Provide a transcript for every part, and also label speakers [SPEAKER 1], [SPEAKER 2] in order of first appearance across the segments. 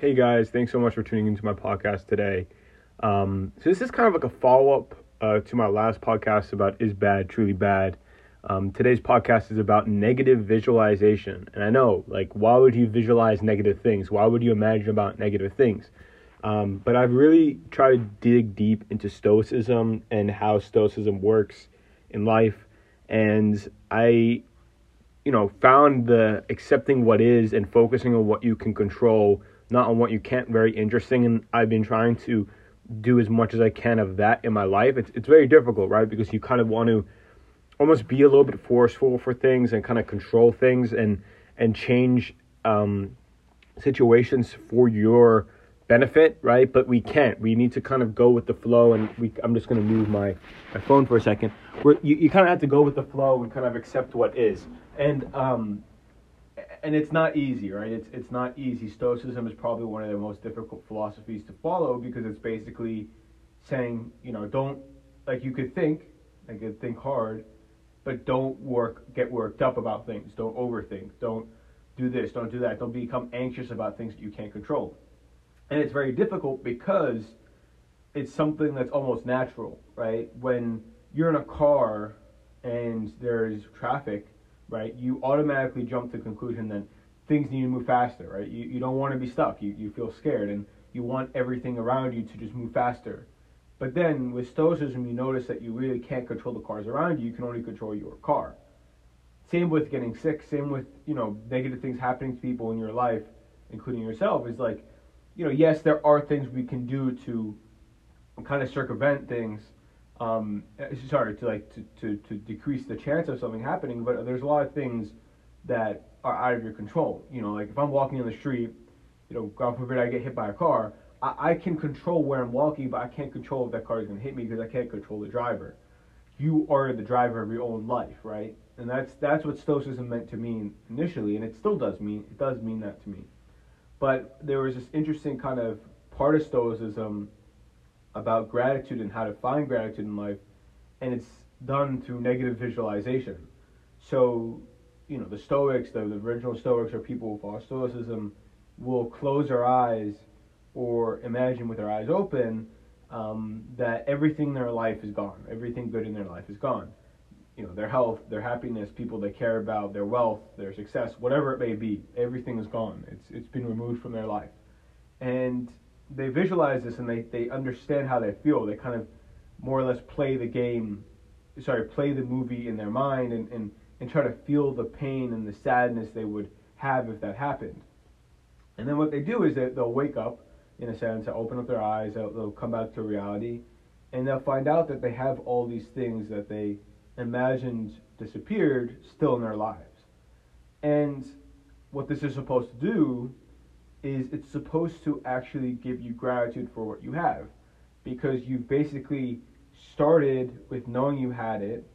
[SPEAKER 1] Hey guys, thanks so much for tuning into my podcast today. Um, so this is kind of like a follow up uh, to my last podcast about is bad truly bad. Um, today's podcast is about negative visualization, and I know, like, why would you visualize negative things? Why would you imagine about negative things? Um, but I've really tried to dig deep into Stoicism and how Stoicism works in life, and I, you know, found the accepting what is and focusing on what you can control not on what you can't very interesting and I've been trying to do as much as I can of that in my life. It's it's very difficult, right? Because you kind of want to almost be a little bit forceful for things and kind of control things and and change um, situations for your benefit, right? But we can't. We need to kind of go with the flow. And we, I'm just going to move my, my phone for a second. Where you, you kind of have to go with the flow and kind of accept what is. And um, and it's not easy, right? It's it's not easy. Stoicism is probably one of the most difficult philosophies to follow because it's basically saying, you know, don't like you could think, like you think hard, but don't work get worked up about things. Don't overthink. Don't do this. Don't do that. Don't become anxious about things that you can't control. And it's very difficult because it's something that's almost natural, right? When you're in a car and there's traffic right, you automatically jump to the conclusion that things need to move faster, right? You, you don't want to be stuck. You, you feel scared and you want everything around you to just move faster. But then with Stoicism, you notice that you really can't control the cars around you. You can only control your car. Same with getting sick. Same with you know negative things happening to people in your life, including yourself. Is like, you know, yes, there are things we can do to kind of circumvent things, um, sorry to like to, to, to decrease the chance of something happening but there's a lot of things that are out of your control. You know like if i'm walking in the street you know god forbid i get hit by a car i, I can control where i'm walking but i can't control if that car is going to hit me because i can't control the driver. You are the driver of your own life right? And that's that's what stoicism meant to mean initially and it still does mean it does mean that to me. But there was this interesting kind of part of stoicism about gratitude and how to find gratitude in life, and it's done through negative visualization. So, you know, the Stoics, the, the original Stoics, or people follow Stoicism, will close their eyes or imagine with their eyes open um, that everything in their life is gone. Everything good in their life is gone. You know, their health, their happiness, people they care about, their wealth, their success, whatever it may be, everything is gone. It's it's been removed from their life. And they visualize this and they, they understand how they feel. They kind of more or less play the game, sorry, play the movie in their mind and, and, and try to feel the pain and the sadness they would have if that happened. And then what they do is that they'll wake up, in a sense, they'll open up their eyes, they'll, they'll come back to reality, and they'll find out that they have all these things that they imagined disappeared still in their lives. And what this is supposed to do is it's supposed to actually give you gratitude for what you have. Because you basically started with knowing you had it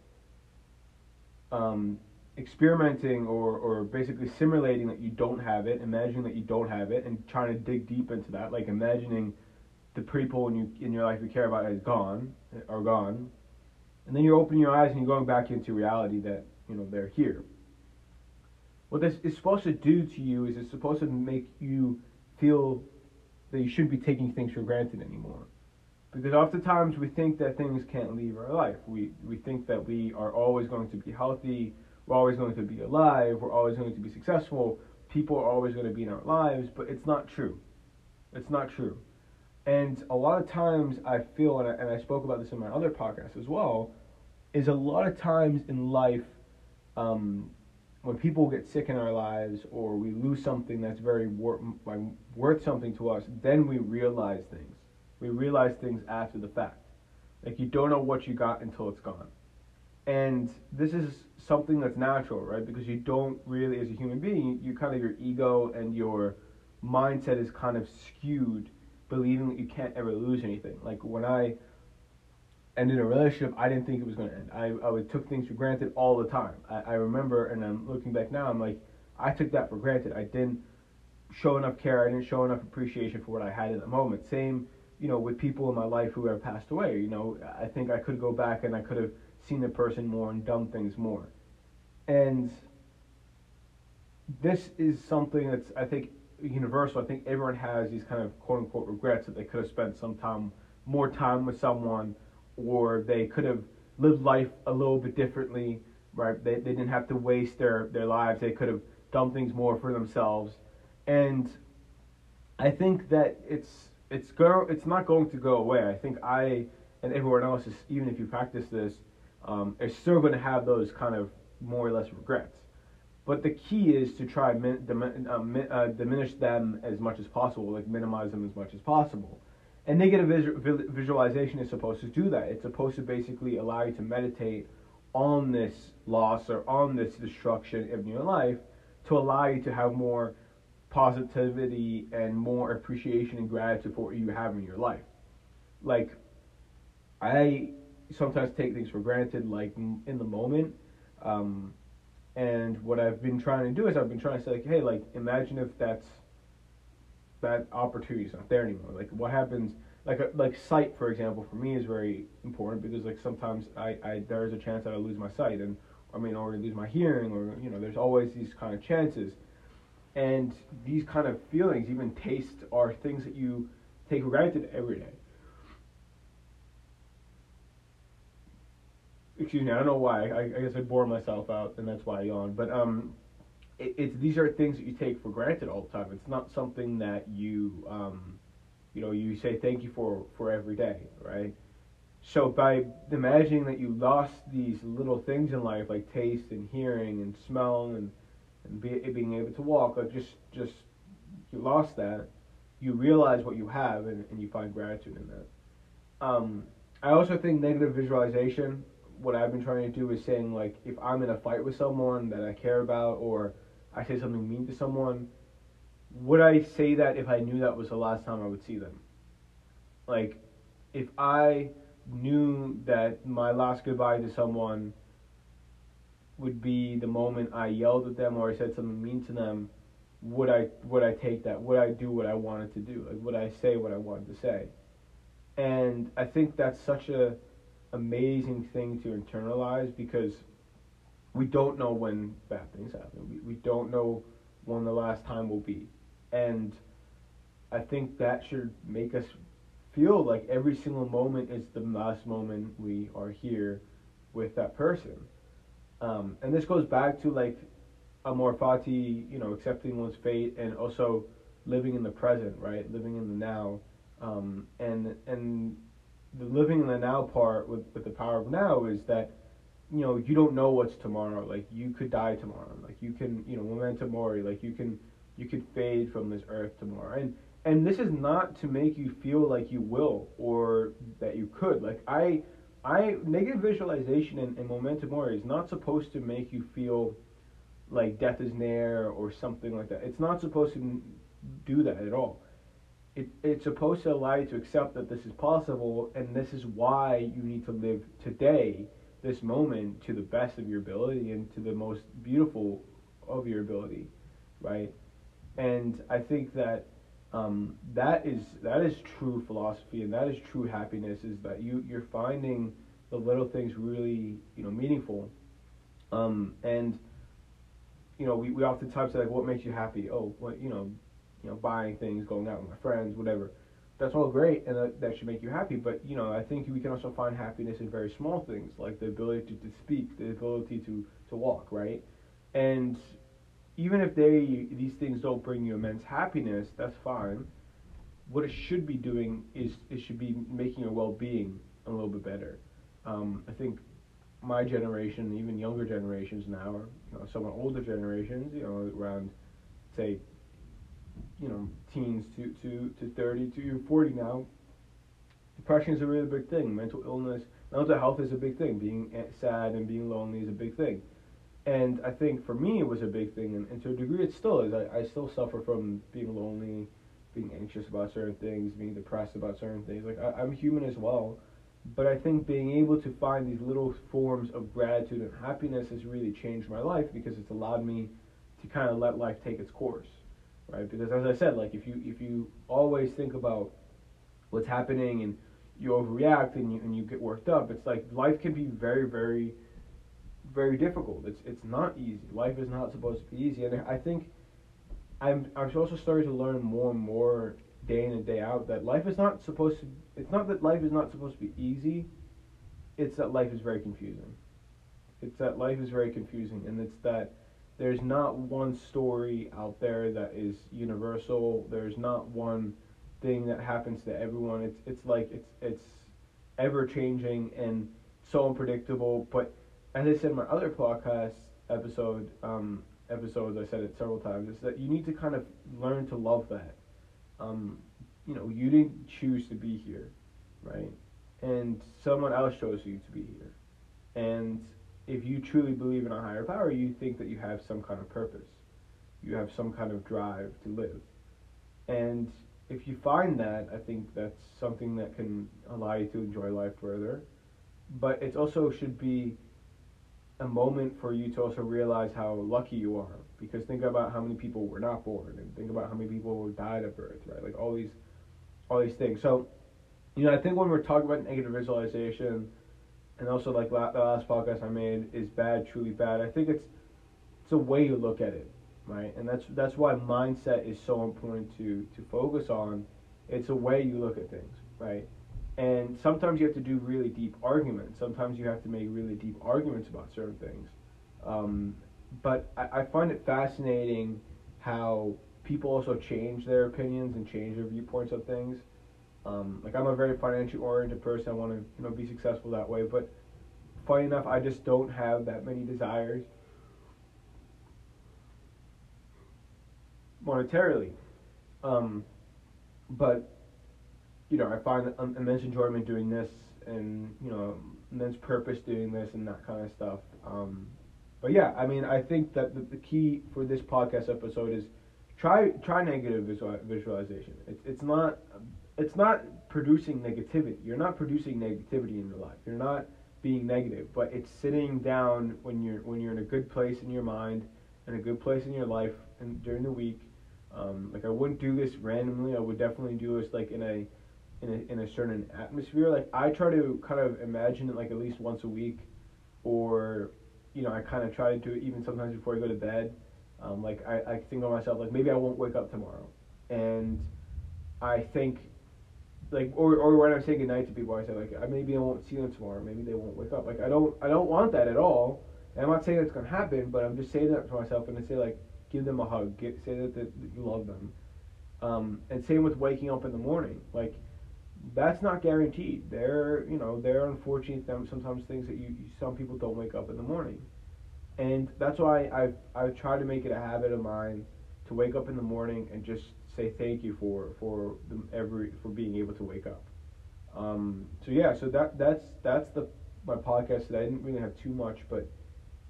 [SPEAKER 1] um, experimenting or, or basically simulating that you don't have it imagining that you don't have it and trying to dig deep into that. Like imagining the people in, you, in your life you care about is gone are gone. And then you're opening your eyes and you're going back into reality that you know they're here what this is supposed to do to you is it's supposed to make you feel that you shouldn't be taking things for granted anymore. Because oftentimes we think that things can't leave our life. We we think that we are always going to be healthy, we're always going to be alive, we're always going to be successful, people are always going to be in our lives, but it's not true. It's not true. And a lot of times I feel, and I, and I spoke about this in my other podcast as well, is a lot of times in life, um, when people get sick in our lives or we lose something that's very wor- worth something to us, then we realize things. We realize things after the fact. Like you don't know what you got until it's gone. And this is something that's natural, right? Because you don't really, as a human being, you kind of your ego and your mindset is kind of skewed, believing that you can't ever lose anything. Like when I and in a relationship, I didn't think it was going to end. I, I took things for granted all the time. I, I remember, and I'm looking back now, I'm like, I took that for granted. I didn't show enough care. I didn't show enough appreciation for what I had in the moment. Same, you know, with people in my life who have passed away. You know, I think I could go back and I could have seen the person more and done things more. And this is something that's, I think, universal. I think everyone has these kind of quote unquote regrets that they could have spent some time more time with someone, or they could have lived life a little bit differently. Right? They they didn't have to waste their their lives. They could have done things more for themselves, and I think that it's it's go it's not going to go away. I think I and everyone else is even if you practice this, um, are still going to have those kind of more or less regrets. But the key is to try min, dim, uh, min, uh, diminish them as much as possible, like minimize them as much as possible. And negative visual, visualization is supposed to do that. It's supposed to basically allow you to meditate on this loss or on this destruction in your life to allow you to have more positivity and more appreciation and gratitude for what you have in your life. Like, I sometimes take things for granted, like in the moment. Um, and what I've been trying to do is I've been trying to say, like, hey, like, imagine if that's that opportunity is not there anymore. Like, what happens? Like, a, like sight, for example, for me is very important because, like, sometimes I, I there is a chance that I lose my sight, and I mean, or lose my hearing, or you know, there's always these kind of chances. And these kind of feelings, even taste, are things that you take for granted every day. excuse me, I don't know why. I, I guess I bore myself out, and that's why I yawn. But um, it, it's these are things that you take for granted all the time. It's not something that you um, you know, you say thank you for for every day, right? So by imagining that you lost these little things in life, like taste and hearing and smell and and be, being able to walk, like just just you lost that, you realize what you have and, and you find gratitude in that. Um, I also think negative visualization what I've been trying to do is saying like if I'm in a fight with someone that I care about or I say something mean to someone, would I say that if I knew that was the last time I would see them? Like if I knew that my last goodbye to someone would be the moment I yelled at them or I said something mean to them, would I would I take that? Would I do what I wanted to do? Like would I say what I wanted to say? And I think that's such a amazing thing to internalize because we don't know when bad things happen. We, we don't know when the last time will be. And I think that should make us feel like every single moment is the last moment we are here with that person. Um, and this goes back to like amor fati, you know, accepting one's fate and also living in the present, right? Living in the now. Um, and and the living in the now part with, with the power of now is that you know you don't know what's tomorrow. Like you could die tomorrow. Like you can you know memento mori like you can you could fade from this earth tomorrow. And and this is not to make you feel like you will or that you could. Like i i negative visualization and, and memento mori is not supposed to make you feel like death is near or something like that. It's not supposed to do that at all. It, it's supposed to allow you to accept that this is possible and this is why you need to live today this moment to the best of your ability and to the most beautiful of your ability right? And i think that um, that is that is true philosophy and that is true happiness is that you you're finding the little things really you know meaningful. Um, and you know we, we oftentimes say like what makes you happy? Oh what you know you know, buying things, going out with my friends, whatever. That's all great, and that, that should make you happy. But you know, I think we can also find happiness in very small things, like the ability to, to speak, the ability to to walk, right? And even if they these things don't bring you immense happiness, that's fine. What it should be doing is it should be making your well-being a little bit better. Um, I think my generation, even younger generations now, or you know, somewhat older generations, you know, around say you know teens to to to 30 to 40 now depression is a really big thing. Mental illness mental health is a big thing. Being eh, sad and being lonely is a big thing. And i think for me it was a big thing. And, and to a degree it still is. I, I still suffer from being lonely being anxious about certain things being depressed about certain things. Like I, i'm human as well. But i think being able to find these little forms of gratitude and happiness has really changed my life because it's allowed me to kind of let life take its course right? Because as I said, like if you if you always think about what's happening and you overreact and you and you get worked up, it's like life can be very very very difficult. It's it's not easy. Life is not supposed to be easy, and I think I'm I'm also starting to learn more and more day in and day out that life is not supposed to. It's not that life is not supposed to be easy. It's that life is very confusing. It's that life is very confusing, and it's that there's not one story out there that is universal. There's not one thing that happens to everyone. It's it's like it's it's ever changing and so unpredictable. But as I said in my other podcast episode, um, episodes, I said it several times, is that you need to kind of learn to love that. Um, you know, you didn't choose to be here, right? And someone else chose you to be here. And if you truly believe in a higher power, you think that you have some kind of purpose. You have some kind of drive to live. And if you find that, I think that's something that can allow you to enjoy life further. But it also should be a moment for you to also realize how lucky you are. Because think about how many people were not born, and think about how many people died at birth, right? Like all these, all these things. So, you know, I think when we're talking about negative visualization, and also like la- the last podcast I made is bad, truly bad. I think it's it's a way you look at it, right? And that's that's why mindset is so important to to focus on. It's a way you look at things, right? And sometimes you have to do really deep arguments. Sometimes you have to make really deep arguments about certain things. Um, but I, I find it fascinating how people also change their opinions and change their viewpoints of things. Um, like I'm a very financially oriented person. I want to you know be successful that way. But funny enough, I just don't have that many desires monetarily. Um, but you know, I find immense enjoyment doing this, and you know, immense purpose doing this, and that kind of stuff. Um, but yeah, I mean, I think that the, the key for this podcast episode is try try negative visual, visualization. It's it's not it's not producing negativity. You're not producing negativity in your life. You're not being negative, but it's sitting down when you're when you're in a good place in your mind and a good place in your life and during the week. Um, like I wouldn't do this randomly. I would definitely do this like in a in a in a certain atmosphere. Like I try to kind of imagine it like at least once a week, or you know I kind of try to do it even sometimes before I go to bed. Um, like I, I think of myself like maybe I won't wake up tomorrow, and I think like or or when I'm saying goodnight to people, I say like maybe I won't see them tomorrow. Maybe they won't wake up. Like I don't I don't want that at all. And I'm not saying it's gonna happen, but I'm just saying that to myself and I say like give them a hug, get, say that, that you love them. Um, and same with waking up in the morning. Like that's not guaranteed. There you know there are unfortunate sometimes things that you, you some people don't wake up in the morning, and that's why I I try to make it a habit of mine to wake up in the morning and just say thank you for for every for being able to wake up. Um, so yeah, so that that's that's the my podcast today. I didn't really have too much, but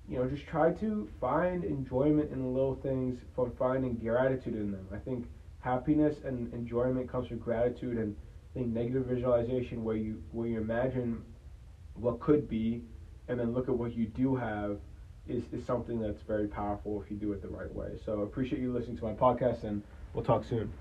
[SPEAKER 1] you know, just try to find enjoyment in the little things from finding gratitude in them. I think happiness and enjoyment comes from gratitude and I think negative visualization where you where you imagine what could be and then look at what you do have is, is something that's very powerful if you do it the right way. So appreciate you listening to my podcast and We'll talk soon.